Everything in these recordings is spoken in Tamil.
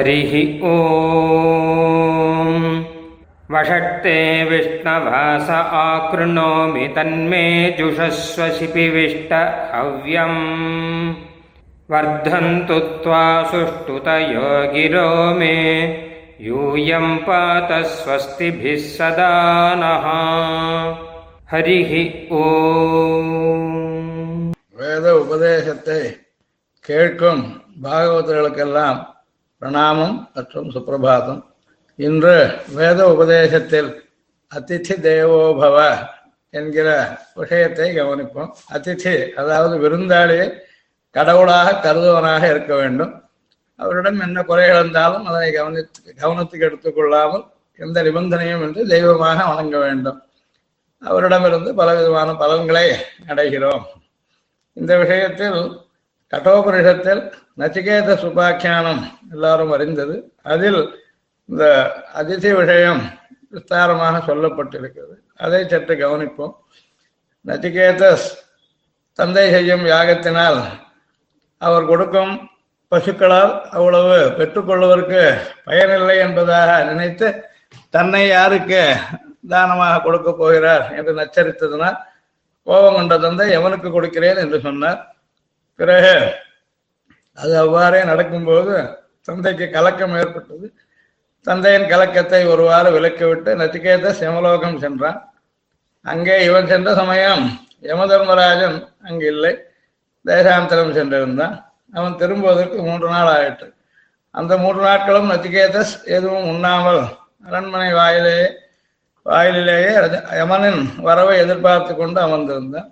हरिः ॐ वषट्ते विष्णवास आकृणोमि तन्मे जुषस्व शिपिविष्ट हव्यम् वर्धन्तु त्वा सुष्ठुतयो गिरो मे यूयं पात स्वस्तिभिः सदा नः हरिः ॐ வேத உபதேசத்தை கேட்கும் பாகவதர்களுக்கெல்லாம் பிரணாமம் மற்றும் சுப்பிரபாதம். இன்று வேத உபதேசத்தில் அதிதி தேவோபவ என்கிற விஷயத்தை கவனிப்போம். அதிதி அதாவது விருந்தாளியை கடவுளாக கருதுவனாக இருக்க வேண்டும். அவரிடம் என்ன குறைகள் இருந்தாலும் அதனை கவனித்து கவனத்துக்கு எடுத்துக்கொள்ளாமல் எந்த நிபந்தனையும் என்று தெய்வமாக வணங்க வேண்டும். அவரிடமிருந்து பலவிதமான பலன்களை அடைகிறோம். இந்த விஷயத்தில் கட்டோபனிஷத்தில் நச்சிகேத சுபாக்கியானம் எல்லாரும் அறிந்தது. அதில் இந்த அதிதி விஷயம் விஸ்தாரமாக சொல்லப்பட்டிருக்கிறது. அதை சற்று கவனிப்போம். நச்சிகேதஸ் தந்தை செய்யும் யாகத்தினால் அவர் கொடுக்கும் பசுக்களால் அவ்வளவு பெற்றுக்கொள்வதற்கு பயனில்லை என்பதாக நினைத்து தன்னை யாருக்கு தானமாக கொடுக்க போகிறார் என்று நச்சரித்ததனால் கோபம் கொண்ட தந்தை எவனுக்கு கொடுக்கிறேன்? என்று சொன்னார். பிறகு அது அவ்வாறே நடக்கும்போது தந்தைக்கு கலக்கம் ஏற்பட்டது. தந்தையின் கலக்கத்தை ஒருவாறு விலக்கிவிட்டு நச்சிகேத சிவலோகம் சென்றான். அங்கே இவன் சென்ற சமயம் யமதர்மராஜன் அங்கு இல்லை. தேசாந்தரம் சென்றிருந்தான். அவன் திரும்புவதற்கு மூன்று நாள் ஆயிற்று. அந்த மூன்று நாட்களும் நச்சிகேதஸ் எதுவும் உண்ணாமல் அரண்மனை வாயிலேயே வாயிலேயே யமனின் வரவை எதிர்பார்த்து கொண்டு அமர்ந்திருந்தான்.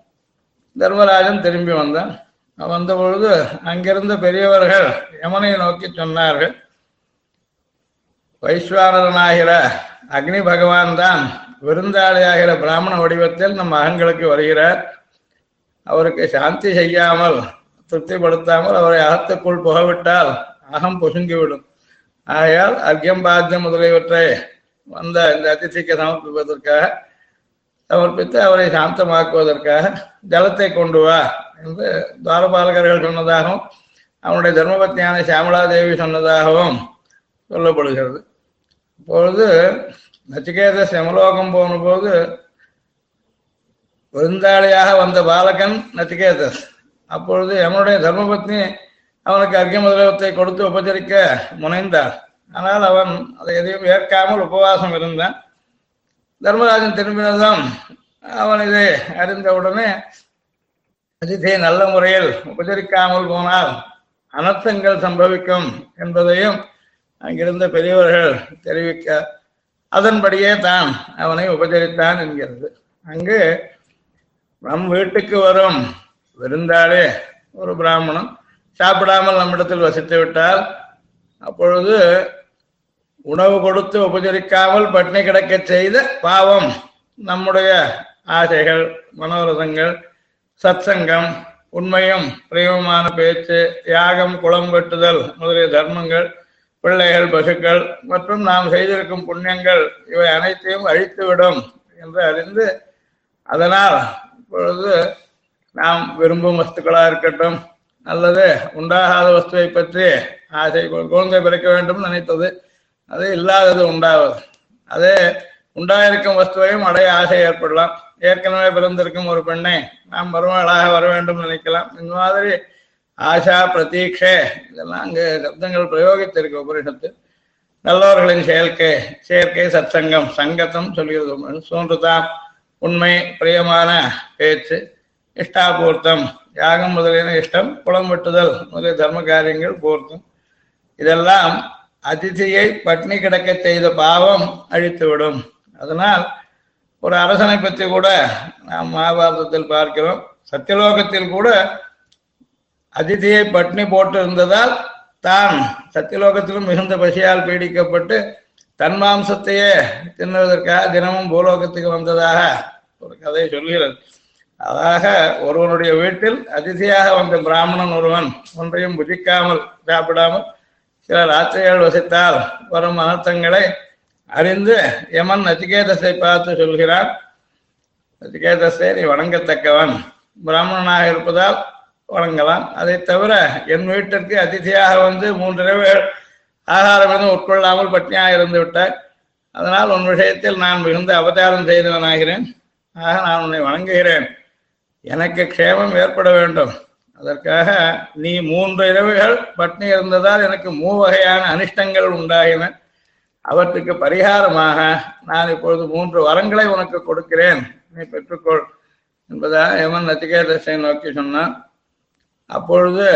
தர்மராஜன் திரும்பி வந்தான். வந்த பொழுது அங்கிருந்த பெரியவர்கள் யமனை நோக்கி சொன்னார்கள். வைஸ்வானரனாகிற அக்னி பகவான் தான் விருந்தாளியாகிற பிராமண வடிவத்தில் நம் மகன்களுக்கு வருகிறார். அவருக்கு சாந்தி செய்யாமல் திருப்திப்படுத்தாமல் அவரை அகத்துக்குள் புகவிட்டால் அகம் பொசுங்கிவிடும். ஆகையால் அர்க்கியம் பாத்தியம் முதலியவற்றை வந்த இந்த அதிதிக்கு சமர்ப்பிப்பதற்காக சமர்ப்பித்து அவரை சாந்தமாக்குவதற்காக ஜலத்தை கொண்டு வா என்று துவாரபாலகர்கள் சொன்னதாகவும் அவனுடைய தர்மபத்தியான சியாமலாதேவி சொன்னதாகவும் சொல்லப்படுகிறது. இப்பொழுது நச்சிகேத செமலோகம் போன போது விருந்தாளியாக வந்த பாலகன் நச்சிகேதஸ் அப்பொழுது எவனுடைய தர்மபத்னி அவனுக்கு அர்க்கிய முதலத்தை கொடுத்து உபச்சரிக்க முனைந்தார். ஆனால் அவன் அதை எதையும் ஏற்காமல் உபவாசம் இருந்தான். தர்மராஜன் திரும்பினதும் அவன் இதை அறிந்தவுடனே அதிதியை நல்ல முறையில் உபச்சரிக்காமல் போனால் அனர்த்தங்கள் சம்பவிக்கும் என்பதையும் அங்கிருந்த பெரியவர்கள் தெரிவிக்க அதன்படியே தான் அவனை உபச்சரித்தான் என்கிறது. அங்கு நம் வீட்டுக்கு வரும் விருந்தாளே ஒரு பிராமணன் சாப்பிடாமல் நம்மிடத்தில் வசித்து விட்டால் அப்பொழுது உணவு கொடுத்து உபசரிக்காமல் பட்டினி கிடக்க செய்த பாவம். நம்முடைய ஆசைகள் மனோரதங்கள் சத்சங்கம் உண்மையும் பிரியமான பேச்சு யாகம் குளம் வெட்டுதல் முதலிய தர்மங்கள் பிள்ளைகள் பசுக்கள் மற்றும் நாம் செய்திருக்கும் புண்ணியங்கள் இவை அனைத்தையும் அழித்துவிடும் என்று அறிந்து அதனால் இப்பொழுது நாம் விரும்பும் வஸ்துக்களாக இருக்கட்டும் அல்லது உண்டாகாத வஸ்துவை பற்றி ஆசை குழந்தை பிறக்க வேண்டும் நினைத்தது. அது இல்லாதது உண்டாவது. அதே உண்டாயிருக்கும் வஸ்துவையும் அடைய ஆசை ஏற்படலாம். ஏற்கனவே பிறந்திருக்கும் ஒரு பெண்ணை நாம் வருவாளாக வர வேண்டும் நினைக்கலாம். இந்த மாதிரி ஆஷா பிரதீட்சை இதெல்லாம் அங்கு சப்தங்கள் பிரயோகித்திருக்கு உபரிஷத்து நல்லவர்களின் செயற்கை செயற்கை சத்சங்கம் சங்கத்தம் சொல்கிறது சோன்றுதான் உண்மை பிரியமான பேச்சு இஷ்டாபூர்த்தம் யாகம் முதலியன இஷ்டம் குளம் வெட்டுதல் முதலிய தர்ம காரியங்கள் பூர்த்தம். இதெல்லாம் அதிதியை பட்னி கிடக்க செய்த பாவம் அழித்துவிடும். அதனால் ஒரு அரசனை பற்றி கூட நாம் மகாபாரதத்தில் பார்க்கிறோம். சத்தியலோகத்தில் கூட அதிதியை பட்னி போட்டு இருந்ததால் தான் சத்தியலோகத்திலும் மிகுந்த பசியால் பீடிக்கப்பட்டு தன் மாம்சத்தையே தின்னுவதற்காக தினமும் பூலோகத்துக்கு வந்ததாக ஒரு கதை சொல்கிறது. அதாக ஒருவனுடைய வீட்டில் அதிதியாக வந்த பிராமணன் ஒருவன் ஒன்றையும் புதிக்காமல் சாப்பிடாமல் சில ராத்திரிகள் வசித்தால் வரும் அனர்த்தங்களை அறிந்து யமன் நச்சிகேதஸை பார்த்து சொல்கிறான் நச்சிகேதஸை நீ வணங்கத்தக்கவன். பிராமணனாக இருப்பதால் வணங்கலாம். அதை தவிர என் வீட்டிற்கு அதிதியாக வந்து மூன்று இரவு ஆகாரம் எதுவும் உட்கொள்ளாமல் பட்னியாக இருந்து விட்டார் அதனால் உன் விஷயத்தில் நான் மிகுந்த அவதாரம் செய்தவனாகிறேன். ஆக நான் உன்னை வணங்குகிறேன். எனக்கு க்ஷேமம் ஏற்பட வேண்டும். அதற்காக நீ மூன்று இரவுகள் பட்னி இருந்ததால் எனக்கு மூவகையான அனிஷ்டங்கள் உண்டாகின அவற்றுக்கு பரிகாரமாக நான் இப்பொழுது மூன்று வரங்களை உனக்கு கொடுக்கிறேன். நீ பெற்றுக்கொள் என்பதாக யமன் நச்சிகேதசை நோக்கி சொன்னான். அப்பொழுது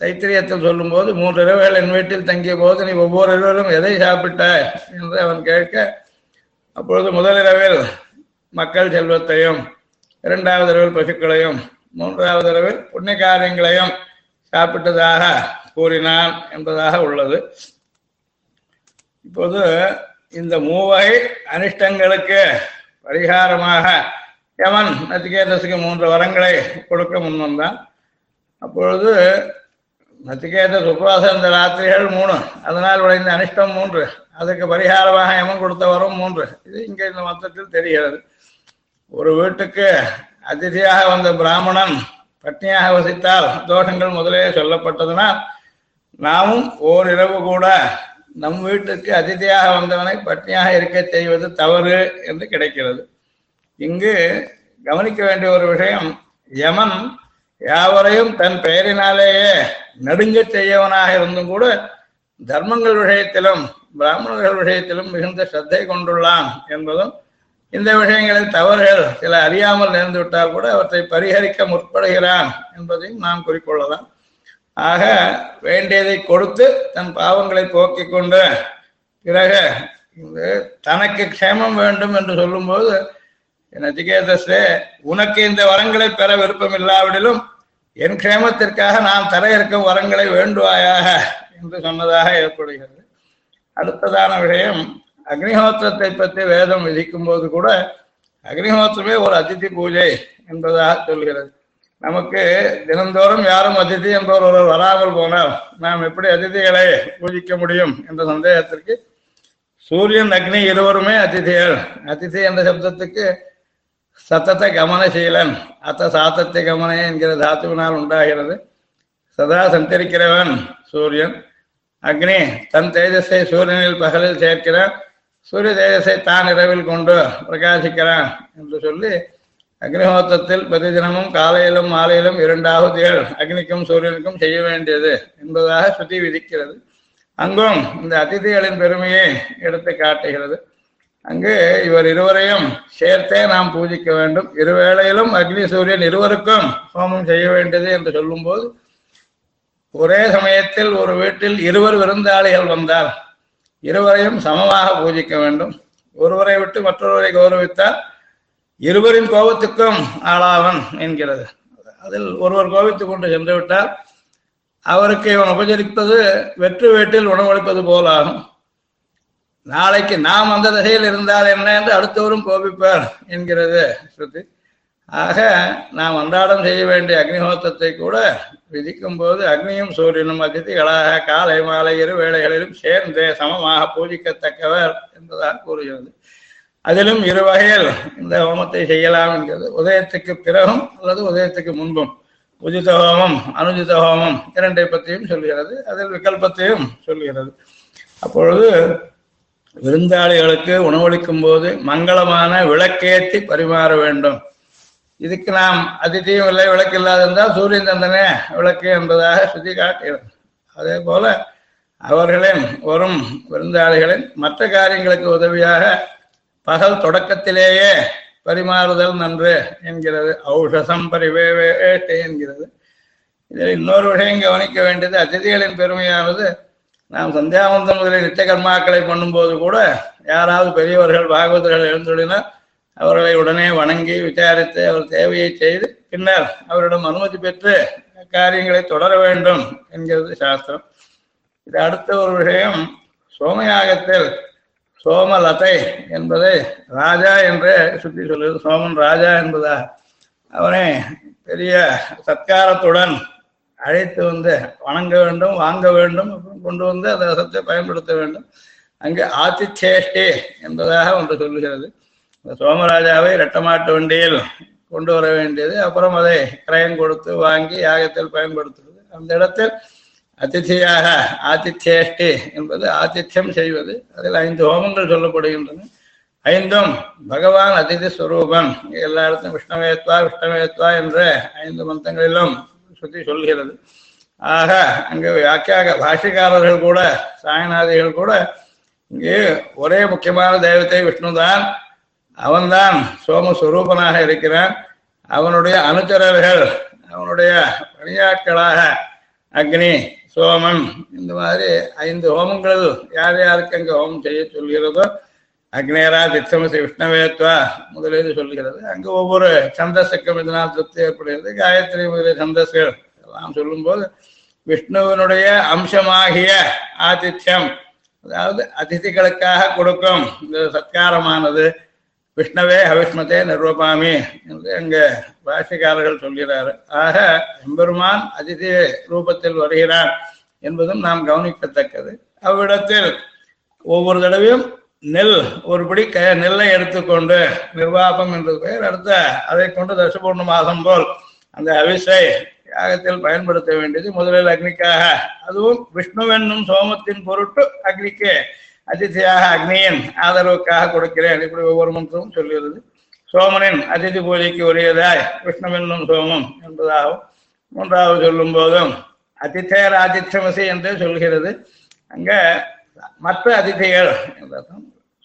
தைத்திரியத்தில் சொல்லும்போது மூன்று இரவுகள் என் வீட்டில் தங்கிய போது நீ ஒவ்வொரு இரவிலும் எதை சாப்பிட்டாய்? என்று அவன் கேட்க அப்பொழுது முதல் இரவில் மக்கள் செல்வத்தையும் இரண்டாவது இரவில் பசுக்களையும் மூன்றாவது அளவில் புண்ணிய காரியங்களையும் சாப்பிட்டதாக கூறினான் என்பதாக உள்ளது. இப்போது இந்த மூவகை அனிஷ்டங்களுக்கு பரிகாரமாக யமன் நச்சிகேதஸுக்கு மூன்று வரங்களை கொடுக்க முன்வந்தான் அப்பொழுது நச்சிகேதஸ் உபவாசம் இந்த ராத்திரிகள் மூணு அதனால் விளைந்த அனிஷ்டம் மூன்று அதுக்கு பரிகாரமாக யமன் கொடுத்த வரும் மூன்று. இது இங்கே இந்த மொத்தத்தில் தெரிகிறது. ஒரு வீட்டுக்கு அதிதியாக வந்த பிராமணன் பட்னியாக வசித்தால் தோஷங்கள் முதலே சொல்லப்பட்டதனால் நாமும் ஓரிரவு கூட நம் வீட்டுக்கு அதிதியாக வந்தவனை பட்னியாக இருக்க செய்வது தவறு என்று கிடைக்கிறது. இங்கு கவனிக்க வேண்டிய ஒரு விஷயம் யமன் யாவரையும் தன் பெயரினாலேயே நடுங்க செய்யவனாக இருந்தும் கூட தர்மங்கள் விஷயத்திலும் பிராமணர்கள் விஷயத்திலும் மிகுந்த சத்தை கொண்டுள்ளான் என்பதும் இந்த விஷயங்களில் தவறுகள் சில அறியாமல் நேர்ந்து விட்டால் கூட அவற்றை பரிகரிக்க முற்படுகிறான் என்பதையும் நாம் குறிக்கொள்ளலாம் ஆக வேண்டியதை கொடுத்து தன் பாவங்களை போக்கிக் கொண்டு பிறகு இங்கு தனக்கு க்ஷேமம் வேண்டும் என்று சொல்லும்போது நச்சிகேதஸே உனக்கு இந்த வரங்களை பெற விருப்பம் இல்லாவிடிலும் என் க்ஷேமத்திற்காக நான் தர இருக்கும் வரங்களை வேண்டுவாயாக என்று சொன்னதாக ஏற்படுகிறது. அடுத்ததான விஷயம் அக்னிஹோத்திரத்தை பற்றி வேதம் விதிக்கும் போது கூட அக்னிஹோத்திரமே ஒரு அதிதி பூஜை என்பதாக சொல்கிறது. நமக்கு தினந்தோறும் யாரும் அதிதி என்பவர் ஒருவர் வராமல் போனால் நாம் எப்படி அதிதிகளை பூஜிக்க முடியும் என்ற சந்தேகத்திற்கு சூரியன் அக்னி இருவருமே அதிதிகள் அதிதி என்ற சப்தத்துக்கு சத்தத்த கமனசீலன் அத்த சாத்தத்தை கமன என்கிற தாத்துவினால் உண்டாகிறது. சதா சஞ்சரிக்கிறவன் சூரியன். அக்னி தன் தேஜஸை சூரியனில் பகலில் சேர்க்கிறான். சூரிய தேஜஸை தான் இரவில் கொண்டு பிரகாசிக்கிறான் என்று சொல்லி அக்னிஹோத்தத்தில் பிரதிதினமும் காலையிலும் மாலையிலும் இரண்டாவதுகள் அக்னிக்கும் சூரியனுக்கும் செய்ய வேண்டியது என்பதாக ஸ்ருதி விதிக்கிறது. அங்கும் இந்த அதிதிகளின் பெருமையை எடுத்து காட்டுகிறது. அங்கு இவர் இருவரையும் சேர்த்தே நாம் பூஜிக்க வேண்டும். இருவேளையிலும் அக்னி சூரியன் இருவருக்கும் ஹோமம் செய்ய வேண்டியது என்று சொல்லும்போது ஒரே சமயத்தில் ஒரு வீட்டில் இருவர் விருந்தாளிகள் வந்தார். இருவரையும் சமமாக பூஜிக்க வேண்டும். ஒருவரை விட்டு மற்றொருவரை கௌரவித்தால் இருவரின் கோபத்துக்கும் ஆளாவன் என்கிறது. அதில் ஒருவர் கோபித்துக் கொண்டு சென்று விட்டால் அவருக்கு இவன் உபச்சரிப்பது வெற்று வீட்டில் உணவளிப்பது போலாகும். நாளைக்கு நாம் அந்த திசையில் இருந்தால் என்ன என்று அடுத்தவரும் கோபிப்பார் என்கிறது ஸ்ருதி. ஆக நாம் அன்றாடம் செய்ய வேண்டிய அக்னிஹோத்திரத்தை கூட விதிக்கும் போது அக்னியும் சூரியனும் அதிதிகளாக காலை மாலை இரு வேளைகளிலும் சேர்ந்தே சமமாக பூஜிக்கத்தக்கவர் என்பதாக கூறுகிறது. அதிலும் இரு வகையில் இந்த ஹோமத்தை செய்யலாம் என்கிறது. உதயத்துக்கு பிறகும் அல்லது உதயத்துக்கு முன்பும் உஜித ஹோமம் அனுஜித ஹோமம் இரண்டை பற்றியும் சொல்கிறது. அதில் விகல்பத்தையும் சொல்கிறது. அப்பொழுது விருந்தாளிகளுக்கு உணவளிக்கும் போது மங்களமான விளக்கேற்றி பரிமாற வேண்டும். இதுக்கு நாம் அதிதியும் இல்லை விளக்கு இல்லாது இருந்தால் சூரியன் தந்தனே விளக்கு என்பதாக சுத்தி காட்டுகிறது அதே போல அவர்களின் வரும் விருந்தாளிகளின் மற்ற காரியங்களுக்கு உதவியாக பகல் தொடக்கத்திலேயே பரிமாறுதல் நன்று என்கிறது ஔஷசம் பரிவேவேட்டை என்கிறது. இதில் இன்னொரு விஷயம் கவனிக்க வேண்டியது அதிதிகளின் பெருமையானது நாம் சந்தியாவந்தம் முதலில் நித்திய கர்மாக்களை பண்ணும்போது கூட யாராவது பெரியவர்கள் பாகவதர்கள் எழுந்துள்ளினால் அவர்களை உடனே வணங்கி விசாரித்து அவர் தேவையை செய்து பின்னர் அவரிடம் அனுமதி பெற்று காரியங்களை தொடர வேண்டும் என்கிறது சாஸ்திரம். இது அடுத்த ஒரு விஷயம். சோமயாகத்தில் சோமலதை என்பதை ராஜா என்று சுற்றி சொல்லுது சோமன் ராஜா என்பதா? அவனை பெரிய சத்காரத்துடன் அழைத்து வந்து வணங்க வேண்டும் வாங்க வேண்டும் அப்புறம் கொண்டு வந்து அந்த ரசத்தை பயன்படுத்த வேண்டும். அங்கே ஆதிச்சேஷ்டி என்பதாக ஒன்று சொல்லுகிறது. இந்த சோமராஜாவை ரெட்டமாட்டு வண்டியில் கொண்டு வர வேண்டியது. அப்புறம் அதை கிரயம் கொடுத்து வாங்கி யாகத்தில் பயன்படுத்துவது. அந்த இடத்தில் அதிதியாக ஆதித்யேஷ்டி என்பது ஆதித்யம் செய்வது. அதில் ஐந்து ஹோமங்கள் சொல்லப்படுகின்றன. ஐந்தும் பகவான் அதிதி ஸ்வரூபன் எல்லா இடத்தும் விஷ்ணவேத்வா விஷ்ணவேத்வா என்ற ஐந்து மந்தங்களிலும் சுத்தி சொல்கிறது. ஆக அங்கு வியாக்கியாக பாஷிக்காரர்கள் கூட சாயநாதிகள் கூட இங்கே ஒரே முக்கியமான தெய்வத்தை விஷ்ணுதான் அவன்தான் சோமஸ்வரூபனாக இருக்கிறான். அவனுடைய அனுச்சரர்கள் அவனுடைய பணியாட்களாக அக்னி சோமன் இந்த மாதிரி ஐந்து ஹோமங்கள் யார் யாருக்கு அங்கு ஹோமம் செய்ய சொல்கிறதோ அக்னேரா தித்தமசி விஷ்ணவேத்வா முதலீடு சொல்கிறது. அங்கு ஒவ்வொரு சந்தஸுக்கும் இதனால் திருப்தி ஏற்படுகிறது. காயத்ரி முதலிய சந்தஸ்கள் எல்லாம் சொல்லும்போது விஷ்ணுவினுடைய அம்சமாகிய ஆதித்யம் அதாவது அதிதிகளுக்காக கொடுக்கும் இந்த சத்காரமானது விஷ்ணவே அவிஷ்மதே நிர்வபாமி என்று அங்கே பாஷிகாரர்கள் சொல்கிறார். ஆக எம்பெருமான் அதிதி ரூபத்தில் வருகிறான் என்பதும் நாம் கவனிக்கத்தக்கது. அவ்விடத்தில் ஒவ்வொரு தடவையும் நெல் ஒருபடி க நெல்லை எடுத்துக்கொண்டு நிர்வாபம் என்று பெயர் அடுத்த அதை கொண்டு தசபூர்ண மாதம் போல் அந்த அவிசை யாகத்தில் பயன்படுத்த வேண்டியது முதலில் அக்னிக்காக. அதுவும் விஷ்ணுவென்னும் சோமத்தின் பொருட்டு அக்னிக்கு அதித்தியாக அக்னியின் ஆதரவுக்காக கொடுக்கிறேன் இப்படி ஒவ்வொரு மந்திரமும் சொல்கிறது. சோமனின் அதிதி பூஜைக்கு உரியதாய் விஷ்ணுவென்னும் சோமம் என்பதாகவும் மூன்றாவது சொல்லும் போதும் அதித்தேர் ஆதித்யமசி என்று சொல்கிறது. அங்கே மற்ற அதிதிகள்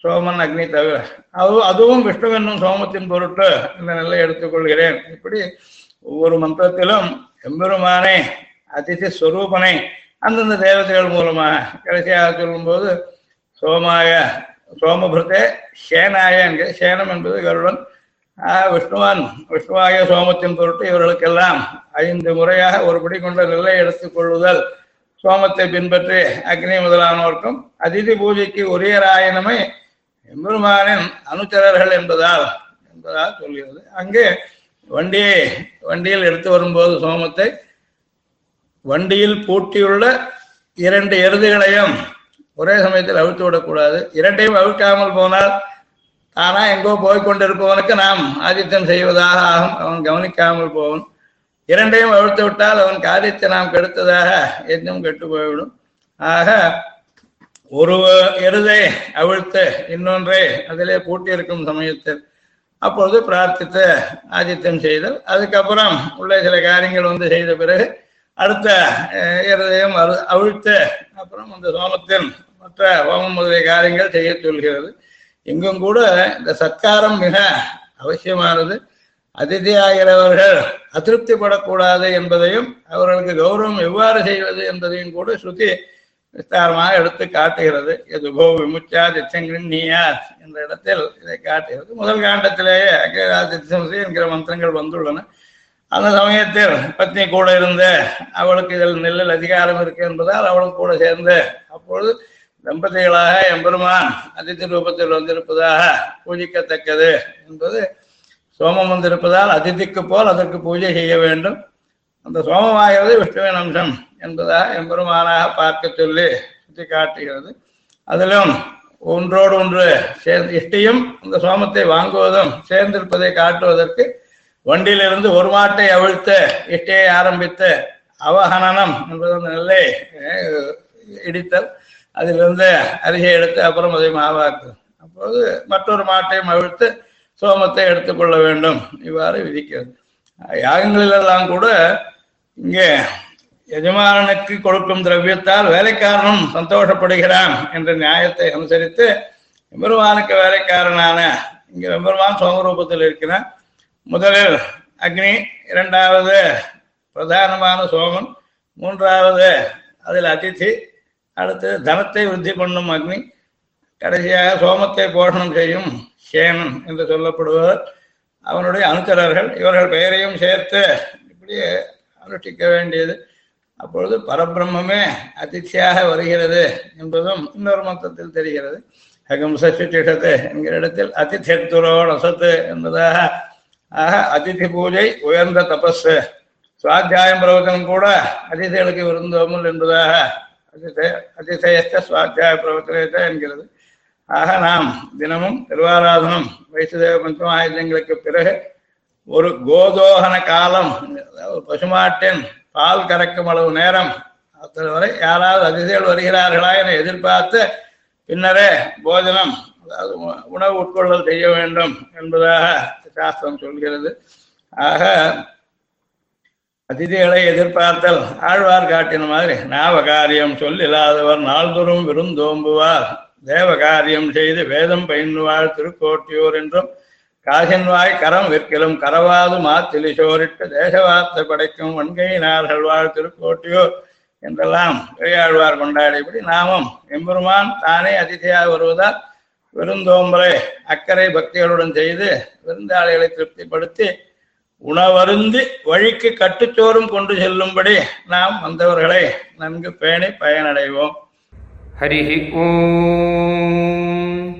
சோமன் அக்னி தவிர அது அதுவும் விஷ்ணுவென்னும் சோமத்தின் பொருட்டு இந்த நிலை எடுத்துக்கொள்கிறேன். இப்படி ஒவ்வொரு மந்திரத்திலும் எம்பெருமானை அதிதி ஸ்வரூபனை அந்தந்த தேவதைகள் மூலமாக கடைசியாக சொல்லும்போது சோமாய சோமபிருத்தே சேனாய என்கிற சேனம் என்பது கருடன் ஆஹ் விஷ்ணுவான் விஷ்ணுவாய சோமத்தின் பொருட்டு இவர்களுக்கெல்லாம் ஐந்து முறையாக ஒருபடி கொண்ட நெல்லை எடுத்துக் கொள்ளுதல். சோமத்தை பின்பற்றி அக்னி முதலானோர்க்கும் அதிதி பூஜைக்கு உரியராயினமை எம்பெருமானின் அனுச்சரர்கள் என்பதால் என்பதால் சொல்கிறது. அங்கே வண்டியை வண்டியில் எடுத்து வரும்போது சோமத்தை வண்டியில் பூட்டியுள்ள இரண்டு எருதுகளையும் ஒரே சமயத்தில் அவிழ்த்து விடக்கூடாது. இரண்டையும் அவிழ்க்காமல் போனால் தானா எங்கோ போய்கொண்டிருப்பவனுக்கு நாம் ஆதித்தம் செய்வதாக ஆகும். அவன் கவனிக்காமல் போவன். இரண்டையும் அவிழ்த்து விட்டால் அவன் காரியத்தை நாம் கெடுத்ததாக எதுவும் கெட்டு போய்விடும். ஆக ஒரு எருதை அவிழ்த்து இன்னொன்றை அதிலே பூட்டியிருக்கும் சமயத்தில் அப்பொழுது பிரார்த்தித்து ஆதித்தம் செய்தல். அதுக்கப்புறம் உள்ள சில காரியங்கள் வந்து செய்த பிறகு அடுத்த இருதயம் எருதையும் அறு அவிழ்த்து அப்புறம் அந்த சோமத்தின் மற்ற ஹோமம் முதலிய காரியங்கள் செய்ய சொல்கிறது. எங்கும் கூட இந்த சத்காரம் மிக அவசியமானது. அதிதியாகிறவர்கள் அதிருப்திப்படக்கூடாது என்பதையும் அவர்களுக்கு கௌரவம் எவ்வாறு செய்வது என்பதையும் கூட ஸ்ருதி விஸ்தாரமாக எடுத்து காட்டுகிறது. எது கோ விமுச்சா திச்சங்கின் நீயார் என்ற இடத்தில் இதை காட்டுகிறது. முதல் காண்டத்திலேயே அகிலாதித்யம்சி என்கிற மந்திரங்கள் வந்துள்ளன. அந்த சமயத்தில் பத்னி கூட இருந்து அவளுக்கு இதில் நெல்லில் அதிகாரம் இருக்கு என்பதால் அவளும் கூட சேர்ந்து அப்பொழுது தம்பதிகளாக எம்பெருமான் அதித்தி ரூபத்தில் வந்திருப்பதாக பூஜிக்கத்தக்கது என்பது சோமம் வந்திருப்பதால் அதித்திக்கு போல் அதற்கு பூஜை செய்ய வேண்டும். அந்த சோமமாகிறது விஷ்ணுவின் அம்சம் என்பதாக எம்பெருமானாக பார்க்க சொல்லி சுட்டி காட்டுகிறது அதிலும் ஒன்றோடு ஒன்று சேர்ந்து இஷ்டியும் அந்த சோமத்தை வாங்குவதும் சேர்ந்திருப்பதை காட்டுவதற்கு வண்டியிலிருந்து ஒரு மாட்டை அவிழ்த்து இஷ்டையை ஆரம்பித்து அவஹனனம் என்பது அந்த நெல்லை இடித்தல் அதிலிருந்து அரிசியை எடுத்து அப்புறம் அதை மாவாக்கு. அப்போது மற்றொரு மாட்டையும் அவிழ்த்து சோமத்தை எடுத்துக்கொள்ள வேண்டும். இவ்வாறு விதிக்கிறது. யாகங்களிலெல்லாம் கூட இங்கே எஜமானனுக்கு கொடுக்கும் திரவியத்தால் வேலைக்காரனும் சந்தோஷப்படுகிறான் என்ற நியாயத்தை அனுசரித்து எம்பெருமானுக்கு வேலைக்காரனான இங்கே எம்பெருமான் சோமரூபத்தில் இருக்கிறான். முதலில் அக்னி இரண்டாவது பிரதானமான சோமன் மூன்றாவது அதில் அதிதி அடுத்து தனத்தை விருத்தி பண்ணும் அக்னி. கடைசியாக சோமத்தை போஷணம் செய்யும் சேனன் என்று சொல்லப்படுவர் அவனுடைய அனுச்சரர்கள் இவர்கள் பெயரையும் சேர்த்து இப்படி அனுஷ்டிக்க வேண்டியது. அப்பொழுது பரபிரம்மே அதிர்ச்சியாக வருகிறது என்பதும் இன்னொரு மொத்தத்தில் தெரிகிறது. அகம் சசி என்கிற இடத்தில் அதிர்த்துரோ ரசத்து என்பதாக ஆக அதிதி பூஜை உயர்ந்த தபஸ் சுவாத்தியாயம் பிரவச்சனம் கூட அதிதிகளுக்கு விருந்தோமல் என்பதாக அதிசய அதிசயத்த சுவாத்தியாய பிரவச்சனத்தை என்கிறது. ஆக நாம் தினமும் திருவாராதனம் வைசுதேவ பஞ்சமாயுதங்களுக்கு பிறகு ஒரு கோதோகன காலம் ஒரு பசுமாட்டின் பால் கறக்கும் அளவு நேரம் அத்தனை வரை யாராவது அதிதிகள் வருகிறார்களா என எதிர்பார்த்து பின்னரே போஜனம் அதாவது உணவு உட்கொள்ளல் செய்ய வேண்டும் என்பதாக சாஸ்திரம் சொல்கிறது. ஆக அதிதிகளை எதிர்பார்த்தல் ஆழ்வார் காட்டின மாதிரி நாவகாரியம் சொல்லில்லாதவர் நாள்தோறும் விருந்தோம்புவார். தேவகாரியம் செய்து வேதம் பயின்றுவாள் திருக்கோட்டியூர் என்றும் காசின்வாய் கரம் விற்கிலும் கரவாது மாத்திலிசோரிட்டு தேசவார்த்தை படைக்கும் வன்கையினார்கள் வாழ் திருக்கோட்டியூர் என்றெல்லாம் பெரியாழ்வார் கொண்டாடியபடி நாமும் எம்பெருமான் தானே அதிதியாக வருவதால் விருந்தோம்பலை அக்கறை பக்திகளுடன் செய்து விருந்தாளிகளை திருப்திப்படுத்தி உணவருந்து வழிக்கு கட்டுச்சோறும் கொண்டு செல்லும்படி நாம் வந்தவர்களை நன்கு பேணி பயனடைவோம். ஹரிஹி ஓம்.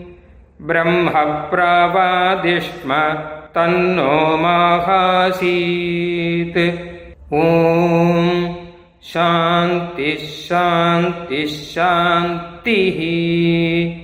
பிரம்ம பிரபாதிஷ்ம தன்னோ மாகாசீத். ஓம். சாந்தி சாந்தி சாந்தி